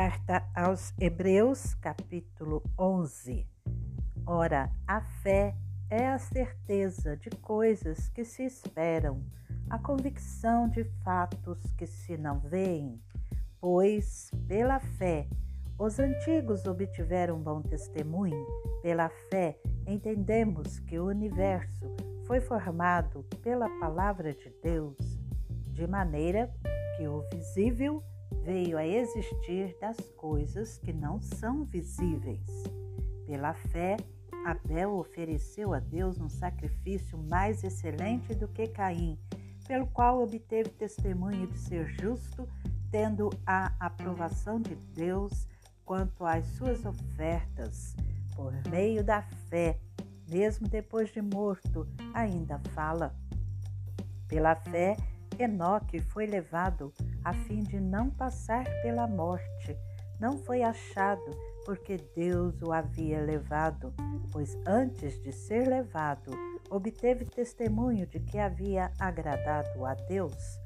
Carta aos Hebreus, capítulo 11. Ora, a fé é a certeza de coisas que se esperam, a convicção de fatos que se não veem. Pois, pela fé, os antigos obtiveram bom testemunho. Pela fé, entendemos que o universo foi formado pela palavra de Deus, de maneira que o visível veio a existir das coisas que não são visíveis. Pela fé, Abel ofereceu a Deus um sacrifício mais excelente do que Caim, pelo qual obteve testemunho de ser justo, tendo a aprovação de Deus quanto às suas ofertas. Por meio da fé, mesmo depois de morto, ainda fala. Pela fé, Enoque foi levado a fim de não passar pela morte. Não foi achado, porque Deus o havia levado, pois antes de ser levado, obteve testemunho de que havia agradado a Deus.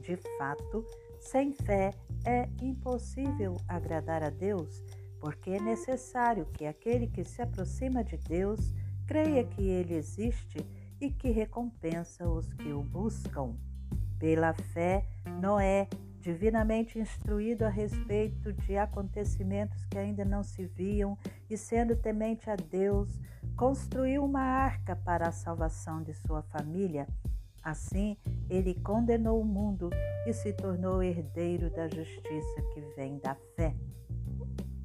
De fato, sem fé é impossível agradar a Deus, porque é necessário que aquele que se aproxima de Deus creia que ele existe e que recompensa os que o buscam. Pela fé, Noé, divinamente instruído a respeito de acontecimentos que ainda não se viam e sendo temente a Deus, construiu uma arca para a salvação de sua família. Assim, ele condenou o mundo e se tornou herdeiro da justiça que vem da fé.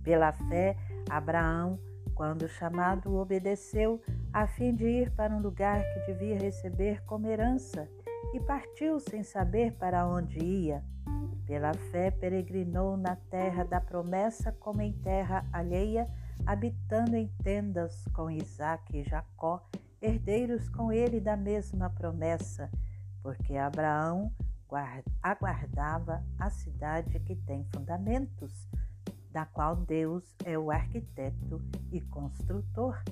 Pela fé, Abraão, quando chamado, obedeceu a fim de ir para um lugar que devia receber como herança e partiu sem saber para onde ia. Pela fé peregrinou na terra da promessa como em terra alheia, habitando em tendas com Isaque e Jacó, herdeiros com ele da mesma promessa, porque Abraão aguardava a cidade que tem fundamentos, da qual Deus é o arquiteto e construtor.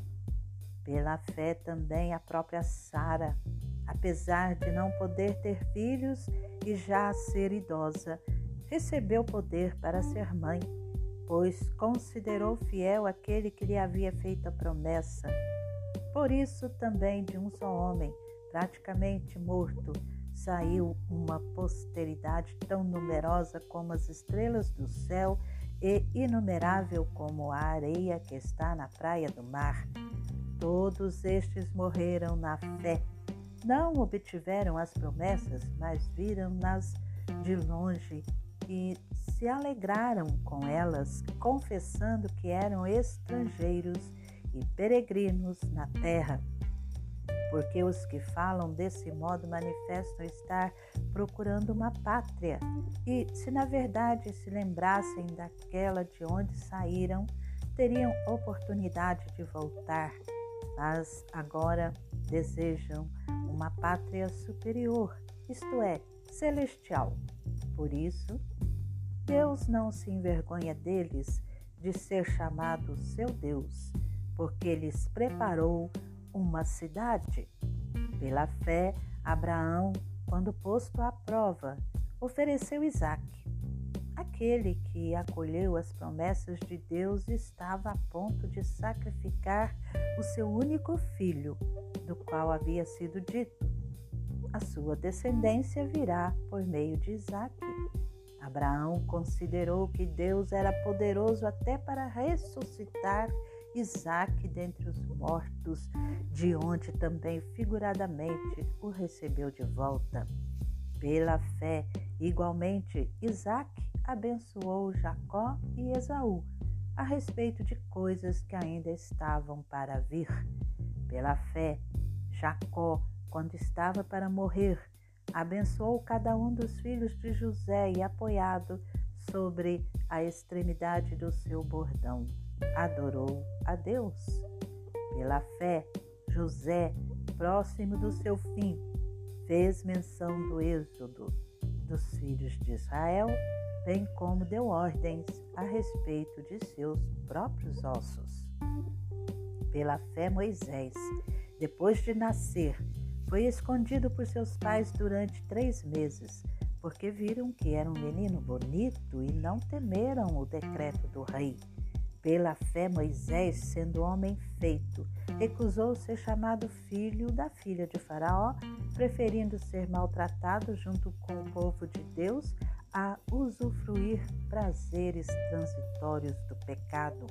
Pela fé também a própria Sara, apesar de não poder ter filhos e já ser idosa, recebeu poder para ser mãe, pois considerou fiel aquele que lhe havia feito a promessa. Por isso também de um só homem, praticamente morto, saiu uma posteridade tão numerosa como as estrelas do céu e inumerável como a areia que está na praia do mar. Todos estes morreram na fé não obtiveram as promessas, mas viram-nas de longe e se alegraram com elas, confessando que eram estrangeiros e peregrinos na terra. Porque os que falam desse modo manifestam estar procurando uma pátria, e se na verdade se lembrassem daquela de onde saíram, teriam oportunidade de voltar, mas agora desejam uma pátria superior, isto é, celestial. Por isso, Deus não se envergonha deles de ser chamado seu Deus, porque lhes preparou uma cidade. Pela fé, Abraão, quando posto à prova, ofereceu Isaque. Aquele que acolheu as promessas de Deus estava a ponto de sacrificar o seu único filho, do qual havia sido dito: A sua descendência virá por meio de Isaque. Abraão considerou que Deus era poderoso até para ressuscitar Isaque dentre os mortos, de onde também figuradamente o recebeu de volta. Pela fé, igualmente, Isaque abençoou Jacó e Esaú a respeito de coisas que ainda estavam para vir. Pela fé, Jacó, quando estava para morrer, abençoou cada um dos filhos de José e, apoiado sobre a extremidade do seu bordão, adorou a Deus. Pela fé, José, próximo do seu fim, fez menção do êxodo dos filhos de Israel bem como deu ordens a respeito de seus próprios ossos. Pela fé, Moisés, depois de nascer, foi escondido por seus pais durante três meses, porque viram que era um menino bonito e não temeram o decreto do rei. Pela fé, Moisés, sendo homem feito, recusou ser chamado filho da filha de Faraó, preferindo ser maltratado junto com o povo de Deus a usufruir prazeres transitórios do pecado.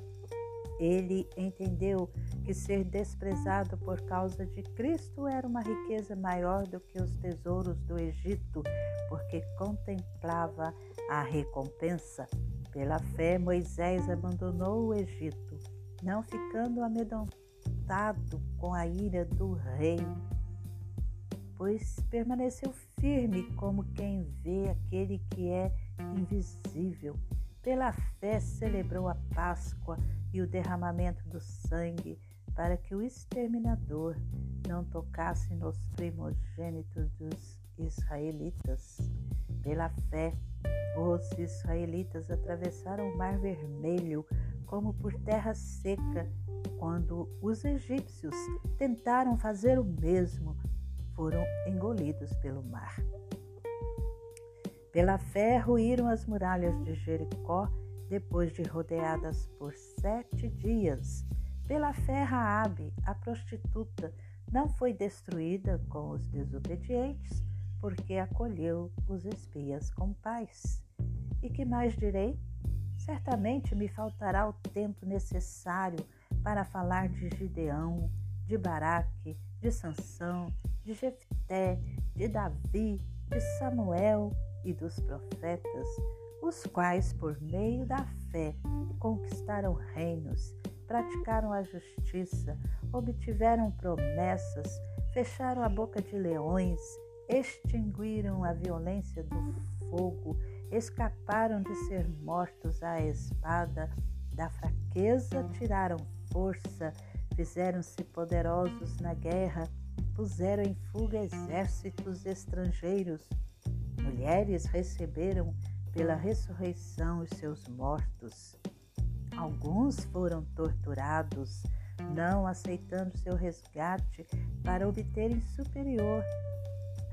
Ele entendeu que ser desprezado por causa de Cristo era uma riqueza maior do que os tesouros do Egito, porque contemplava a recompensa. Pela fé, Moisés abandonou o Egito, não ficando amedrontado com a ira do rei, pois permaneceu firme como quem vê aquele que é invisível. Pela fé, celebrou a Páscoa e o derramamento do sangue, para que o exterminador não tocasse nos primogênitos dos israelitas. Pela fé, os israelitas atravessaram o Mar Vermelho como por terra seca, quando os egípcios tentaram fazer o mesmo, foram engolidos pelo mar. Pela fé, ruíram as muralhas de Jericó depois de rodeadas por sete dias. Pela fé, Raabe, a prostituta, não foi destruída com os desobedientes, porque acolheu os espias com paz. E que mais direi? Certamente me faltará o tempo necessário para falar de Gideão, de Baraque, de Sansão, de Jefté, de Davi, de Samuel e dos profetas, os quais, por meio da fé, conquistaram reinos, praticaram a justiça, obtiveram promessas, fecharam a boca de leões, extinguiram a violência do fogo, escaparam de ser mortos à espada, da fraqueza tiraram força, fizeram-se poderosos na guerra, puseram em fuga exércitos estrangeiros. Mulheres receberam pela ressurreição os seus mortos. Alguns foram torturados, não aceitando seu resgate para obterem superior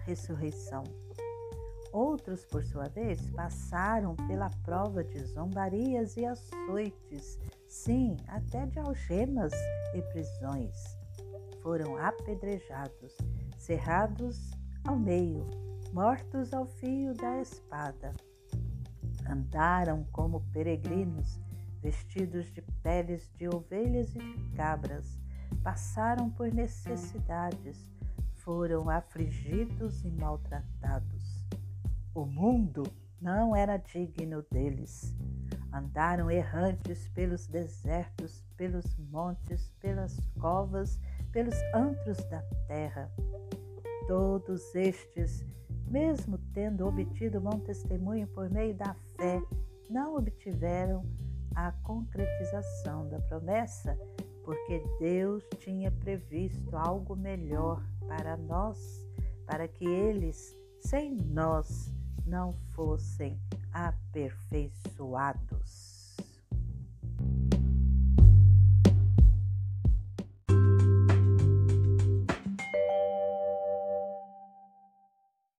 ressurreição. Outros, por sua vez, passaram pela prova de zombarias e açoites, sim, até de algemas e prisões. Foram apedrejados, cerrados ao meio, mortos ao fio da espada. Andaram como peregrinos, vestidos de peles de ovelhas e de cabras, passaram por necessidades, foram afligidos e maltratados. O mundo não era digno deles. Andaram errantes pelos desertos, pelos montes, pelas covas, pelos antros da terra. Todos estes mesmo tendo obtido bom testemunho por meio da fé, não obtiveram a concretização da promessa, porque Deus tinha previsto algo melhor para nós, para que eles, sem nós, não fossem aperfeiçoados.